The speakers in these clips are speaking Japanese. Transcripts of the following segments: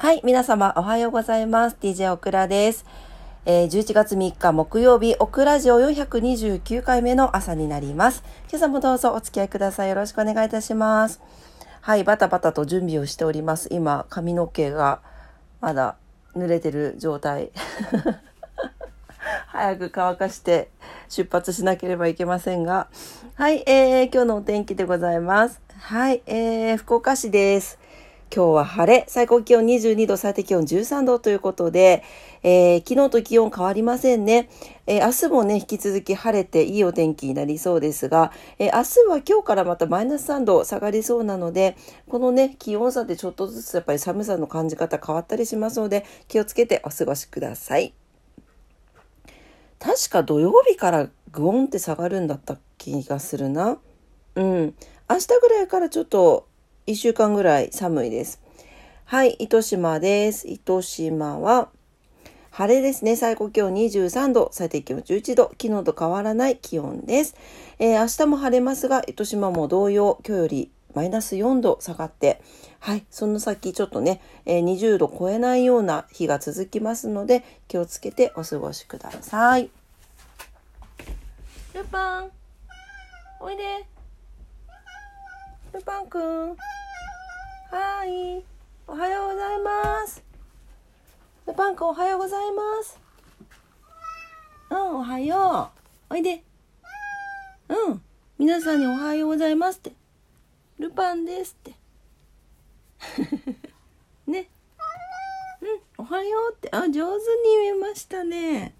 はい、皆様おはようございます。DJ オクラです。えー11月3日木曜日、オクラジオ429回目の朝になります。今朝もどうぞお付き合いください。よろしくお願いいたします。はい、バタバタと準備をしております。今、髪の毛がまだ濡れてる状態。早く乾かして出発しなければいけませんが。はい、えー、今日のお天気でございます。はい、えー、福岡市です。今日は晴れ、最高気温22度、最低気温13度ということで、えー昨日と気温変わりませんね。えー明日もね、引き続き晴れていいお天気になりそうですが、えー明日は今日からまたマイナス3度下がりそうなので、このね、気温差でちょっとずつやっぱり寒さの感じ方変わったりしますので、気をつけてお過ごしください。確か土曜日からグオンって下がるんだった気がするな。うん。明日ぐらいからちょっと1週間ぐらい寒いです。はい、糸島です。糸島は晴れですね。最高気温23度、最低気温11度、昨日と変わらない気温です。えー明日も晴れますが、糸島も同様、今日よりマイナス4度下がって、はい、その先ちょっとね、えー20度超えないような日が続きますので、気をつけてお過ごしください。ルパン、おいで。ルパンくん。はい。おはようございます。ルパンくんおはようございます。うん、おはよう。おいで。うん。皆さんにおはようございますって。ルパンですって。ね。うん、おはようって。あ、上手に言えましたね。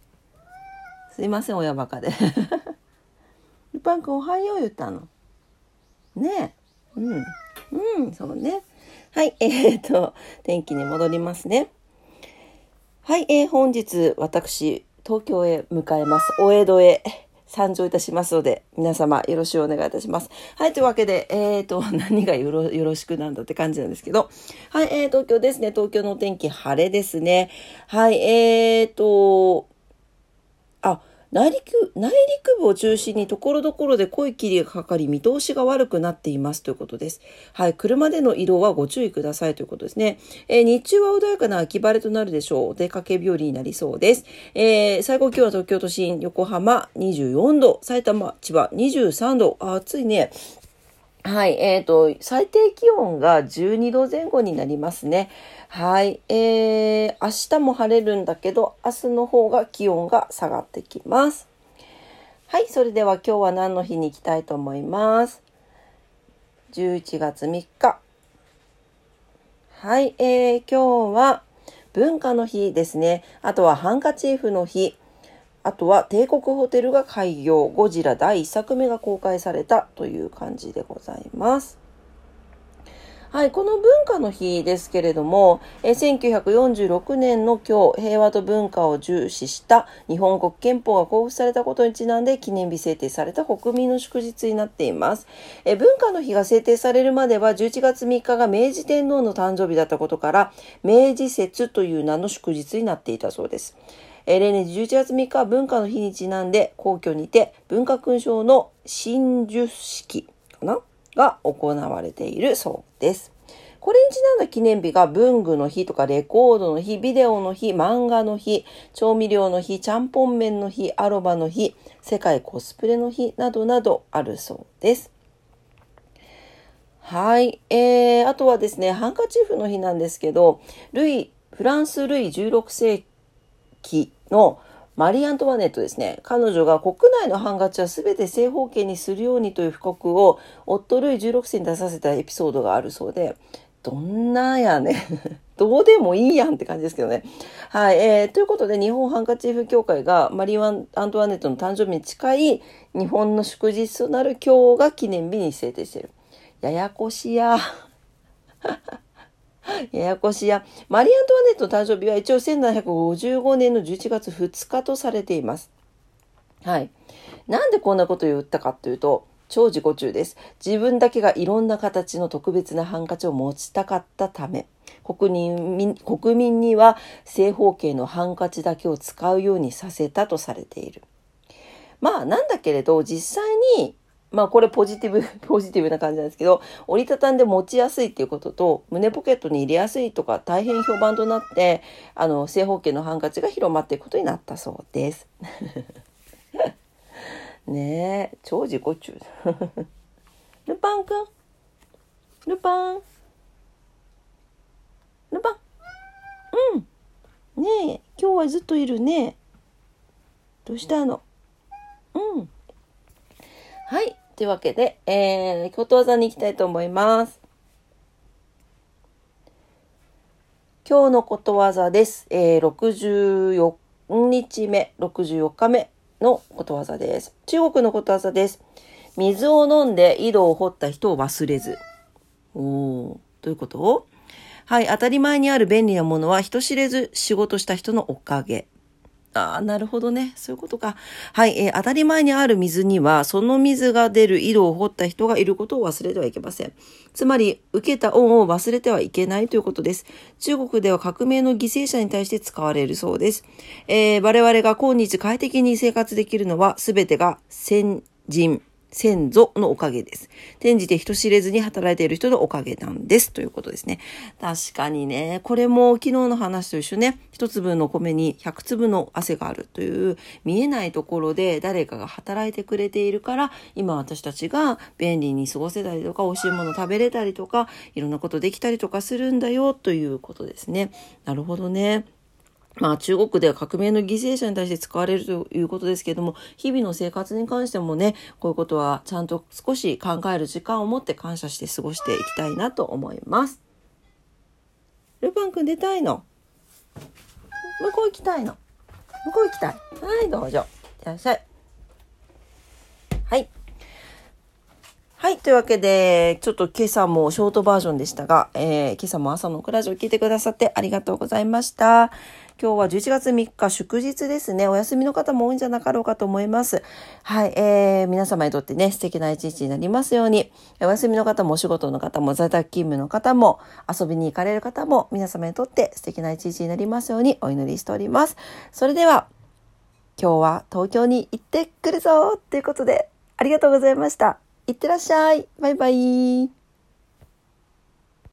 すいません、親バカで。ルパンくんおはよう言ったの。ねえ。うん。うん、そうね。はい、えー、と、天気に戻りますね。はい、えー本日私、東京へ向かいます。お江戸へ参上いたしますので、皆様よろしくお願いいたします。はい、というわけで、えーと、何がよろよろしくなんだって感じなんですけど、はい、えー、東京ですね。東京の天気晴れですね。はい、えーと、内陸、内陸部を中心にところどころで濃い霧がかかり見通しが悪くなっていますということです。はい。車での移動はご注意くださいということですね。えー日中は穏やかな秋晴れとなるでしょう。お出かけ日和になりそうです。えー最高気温は東京都心、横浜24度、埼玉、千葉23度。あ暑いね。はい、えっ、と、最低気温が12度前後になりますね。はい、えー、明日も晴れるんだけど、明日の方が気温が下がってきます。はい、それでは今日は何の日に行きたいと思います？11月3日。はい、えー、今日は文化の日ですね。あとはハンカチーフの日。あとは帝国ホテルが開業、ゴジラ第1作目が公開されたという感じでございます。はい、この文化の日ですけれども、え1946年の今日、平和と文化を重視した日本国憲法が公布されたことにちなんで記念日制定された国民の祝日になっています。え文化の日が制定されるまでは11月3日が明治天皇の誕生日だったことから、明治節という名の祝日になっていたそうです。え例年11月3日は文化の日にちなんで皇居にて文化勲章の親授式かな？が行われているそうです。これにちなんだ記念日が文具の日とかレコードの日、ビデオの日、漫画の日、調味料の日、ちゃんぽん麺の日、アロバの日、世界コスプレの日などなどあるそうです。はい。えー、あとはですね、ハンカチーフの日なんですけど、ルイ、フランス・ルイ16世紀のマリー・アントワネットですね。彼女が国内のハンカチは全て正方形にするようにという布告を夫ルイ16世に出させたエピソードがあるそうで、どんなやね。どうでもいいやんって感じですけどね。はい。えー、ということで、日本ハンカチーフ協会がマリー・アントワネットの誕生日に近い日本の祝日となる今日が記念日に制定している。ややこしや。ややこしや。マリー・アントワネットの誕生日は一応1755年の11月2日とされています。はい。なんでこんなことを言ったかというと、超自己中です。自分だけがいろんな形の特別なハンカチを持ちたかったため、国民国民には正方形のハンカチだけを使うようにさせたとされている。まあなんだけれど実際にまあこれポジティブ、ポジティブな感じなんですけど、折りたたんで持ちやすいっていうことと、胸ポケットに入れやすいとか大変評判となって、あの、正方形のハンカチが広まっていくことになったそうです。ねえ、超自己中。ルパンくん？ルパン？ルパン？うんねえ、今日はずっといるね。どうしたの？うん。というわけで、えー、ことわざに行きたいと思います。今日のことわざです。えー、64日目、64日目のことわざです。中国のことわざです。水を飲んで井戸を掘った人を忘れず。おー、どういうこと？はい、当たり前にある便利なものは人知れず仕事した人のおかげ。ああ、なるほどね。そういうことか。はい、えー、当たり前にある水には、その水が出る井戸を掘った人がいることを忘れてはいけません。つまり、受けた恩を忘れてはいけないということです。中国では革命の犠牲者に対して使われるそうです。えー、我々が今日快適に生活できるのは、すべてが先人、先祖のおかげです。転じて人知れずに働いている人のおかげなんです。ということですね。確かにね、これも昨日の話と一緒ね、一粒の米に100粒の汗があるという見えないところで誰かが働いてくれているから、今私たちが便利に過ごせたりとか、美味しいもの食べれたりとか、いろんなことできたりとかするんだよということですね。なるほどね。まあ中国では革命の犠牲者に対して使われるということですけれども、日々の生活に関してもね、こういうことはちゃんと少し考える時間を持って感謝して過ごしていきたいなと思います。ルパン君出たいの？向こう行きたいの？向こう行きたいはい、どうぞ。いらっしゃい。はい。はい。というわけで、ちょっと今朝もショートバージョンでしたが、えー、今朝も朝のクラジオ聞いてくださってありがとうございました。今日は11月3日祝日ですね。お休みの方も多いんじゃなかろうかと思います。はい。えー、皆様にとってね、素敵な一日になりますように、お休みの方もお仕事の方も在宅勤務の方も遊びに行かれる方も皆様にとって素敵な一日になりますようにお祈りしております。それでは、今日は東京に行ってくるぞということで、ありがとうございました。いってらっしゃい。バイバイ。